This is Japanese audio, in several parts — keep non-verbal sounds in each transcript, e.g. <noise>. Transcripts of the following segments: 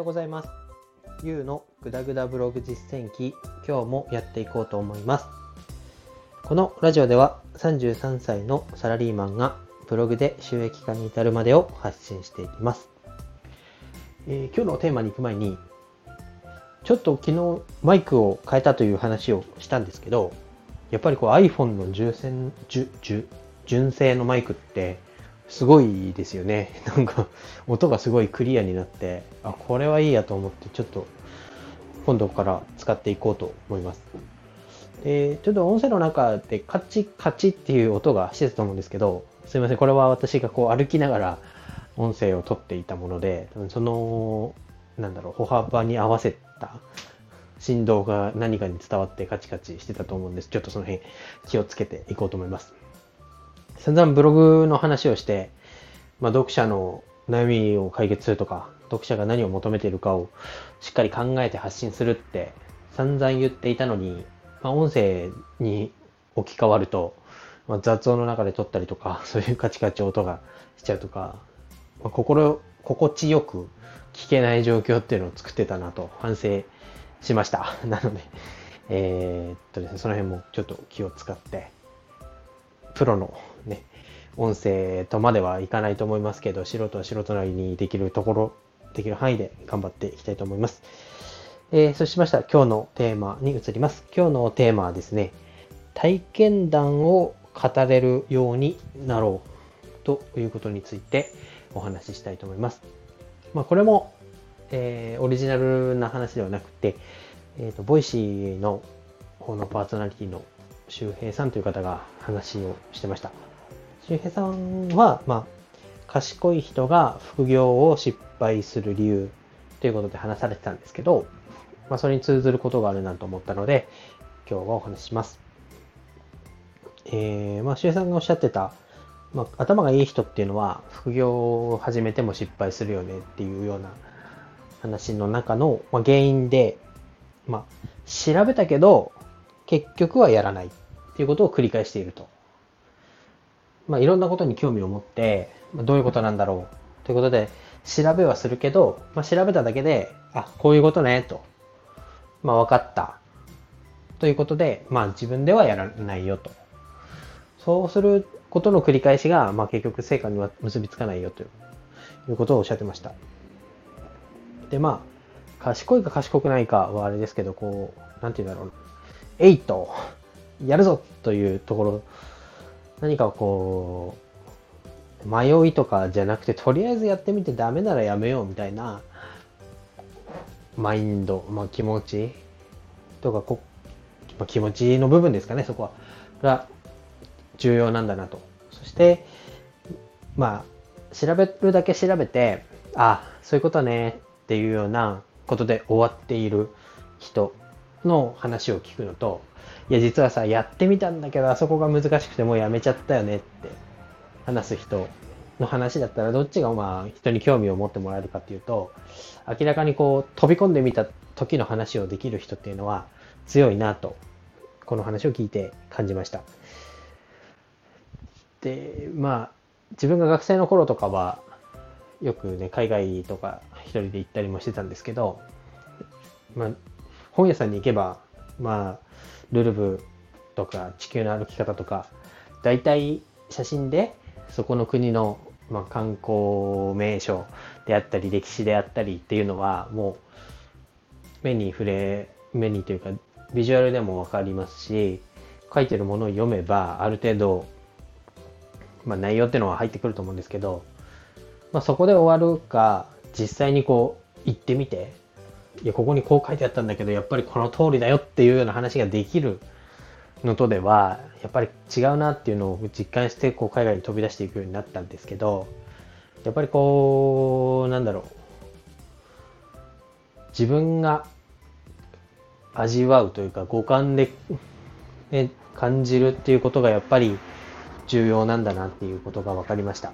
ようございます。ゆうのぐだぐだブログ実践記、今日もやっていこうと思います。このラジオでは33歳のサラリーマンがブログで収益化に至るまでを発信していきます。えー、今日のテーマに行く前に、ちょっと昨日マイクを変えたという話をしたんですけど、やっぱりこう iPhone の純正純正のマイクってすごいですよね。<laughs> なんか、音がすごいクリアになって、あ、これはいいやと思って、ちょっと、今度から使っていこうと思います。で、ちょっと音声の中でカチカチっていう音がしてたと思うんですけど、すいません、これは私がこう歩きながら音声を撮っていたもので、多分その、なんだろう、歩幅に合わせた振動が何かに伝わってカチカチしてたと思うんです。ちょっとその辺気をつけていこうと思います。散々ブログの話をして、まあ、読者の悩みを解決するとか、読者が何を求めているかをしっかり考えて発信するって散々言っていたのに、まあ、音声に置き換わると、まあ、雑音の中で撮ったりとか、<laughs> そういうカチカチ音がしちゃうとか、まあ、心、心地よく聞けない状況っていうのを作ってたなと反省しました。<laughs> なので、えー、っとですね、その辺もちょっと気を使って、プロのね、音声とまではいかないと思いますけど、素人は素人なりにできるところ、できる範囲で頑張っていきたいと思います。えー、そうしましたら今日のテーマに移ります。今日のテーマはですね、体験談を語れるようになろうということについてお話ししたいと思います。まあ、これも、えー、オリジナルな話ではなくて、えっ、ー、と、 Voicy の方のパーソナリティの周平さんという方が話をしてました。周平さんは、まあ、賢い人が副業を失敗する理由ということで話されてたんですけど、まあ、それに通ずることがあるなと思ったので、今日はお話しします。えー、まあ、周平さんがおっしゃってた、まあ、頭がいい人っていうのは、副業を始めても失敗するよねっていうような話の中の、まあ、原因で、まあ、調べたけど、結局はやらないっていうことを繰り返していると。まあ、いろんなことに興味を持って、まあ、どういうことなんだろうということで、調べはするけど、まあ、調べただけで、あ、こういうことね、と。まあ、分かった。ということで、まあ、自分ではやらないよと。そうすることの繰り返しが、まあ、結局成果には結びつかないよということをおっしゃってました。で、まあ、賢いか賢くないかはあれですけど、こう、なんて言うんだろう。えいと、やるぞというところ、何かこう、迷いとかじゃなくて、とりあえずやってみてダメならやめようみたいな、マインド、まあ、気持ちとかこ、まあ、気持ちの部分ですかね、そこは。が重要なんだなと。そして、まあ、調べるだけ調べて、あ、そういうことねっていうようなことで終わっている人の話を聞くのと、いや、実はさ、やってみたんだけど、あそこが難しくてもうやめちゃったよねって話す人の話だったら、どっちがまあ人に興味を持ってもらえるかっていうと、明らかにこう飛び込んでみた時の話をできる人っていうのは強いなと、この話を聞いて感じました。で、まあ、自分が学生の頃とかは、よくね、海外とか一人で行ったりもしてたんですけど、まあ、本屋さんに行けば、まあ、ルルブとか地球の歩き方とか、大体写真でそこの国の、まあ、観光名所であったり、歴史であったりっていうのは、もう目に触れ、目にというか、ビジュアルでもわかりますし、書いてるものを読めば、ある程度、まあ、内容っていうのは入ってくると思うんですけど、まあ、そこで終わるか、実際にこう、行ってみて、いや、ここにこう書いてあったんだけど、やっぱりこの通りだよっていうような話ができるのとでは、やっぱり違うなっていうのを実感して、こう海外に飛び出していくようになったんですけど、やっぱりこう、なんだろう。自分が味わうというか五感で、ね、感じるっていうことがやっぱり重要なんだなっていうことが分かりました。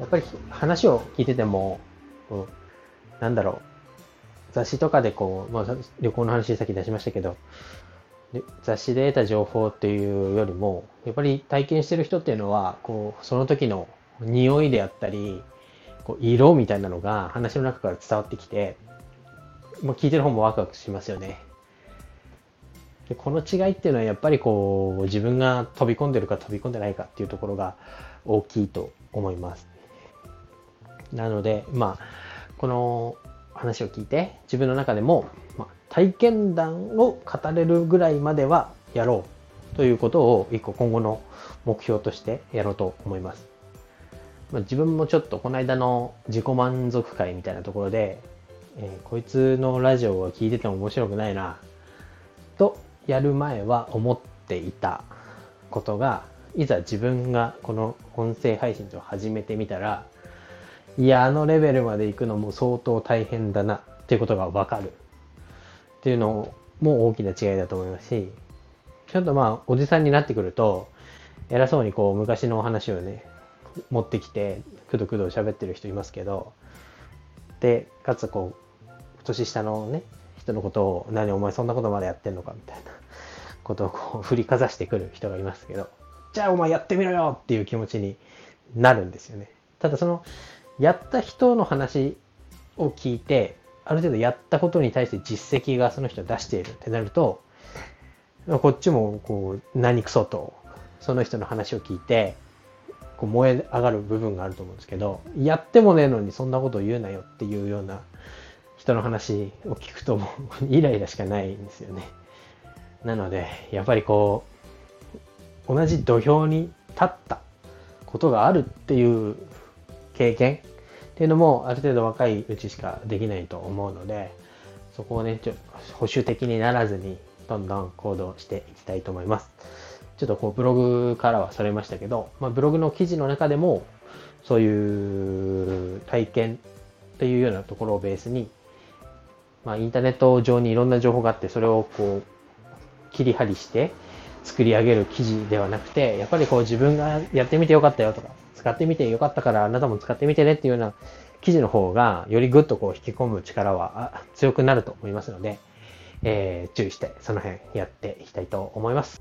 やっぱり話を聞いてても、なんだろう、雑誌とかでこう、まあ、旅行の話さっき出しましたけど、雑誌で得た情報っていうよりも、やっぱり体験してる人っていうのは、こう、その時の匂いであったり、こう色みたいなのが話の中から伝わってきて、まあ、聞いてる方もワクワクしますよね。でこの違いっていうのはやっぱりこう自分が飛び込んでるか飛び込んでないかっていうところが大きいと思います。なので、まあ、この話を聞いて自分の中でも、ま、体験談を語れるぐらいまではやろうということを一個今後の目標としてやろうと思います。ま、自分もちょっとこの間の自己満足会みたいなところで、えー、こいつのラジオを聞いてても面白くないなとやる前は思っていたことがいざ自分がこの音声配信を始めてみたらいやあのレベルまで行くのも相当大変だなっていうことがわかる。っていうのも大きな違いだと思いますしちょっとまあおじさんになってくると偉そうにこう昔のお話をね持ってきてくどくど喋ってる人いますけどでかつこう年下のね人のことを何お前そんなことまでやってんのかみたいなことをこう <laughs> 振りかざしてくる人がいますけどじゃあお前やってみろよっていう気持ちになるんですよね。ただそのやった人の話を聞いてある程度やったことに対して実績がその人出しているってなるとこっちもこう何くそとその人の話を聞いてこう燃え上がる部分があると思うんですけどやってもねえのにそんなことを言うなよっていうような人の話を聞くともう <laughs> イライラしかないんですよね。なのでやっぱりこう同じ土俵に立ったことがあるっていう経験っていうのもある程度若いうちしかできないと思うのでそこをねちょ保守的にならずにどんどん行動していきたいと思います。ちょっとこうブログからはそれましたけど、まあ、ブログの記事の中でもそういう体験というようなところをベースに、まあ、インターネット上にいろんな情報があってそれをこう切り張りして作り上げる記事ではなくてやっぱりこう自分がやってみてよかったよとか使ってみてよかったからあなたも使ってみてねっていうような記事の方がよりぐっとこう引き込む力は強くなると思いますので、えー、注意してその辺やっていきたいと思います。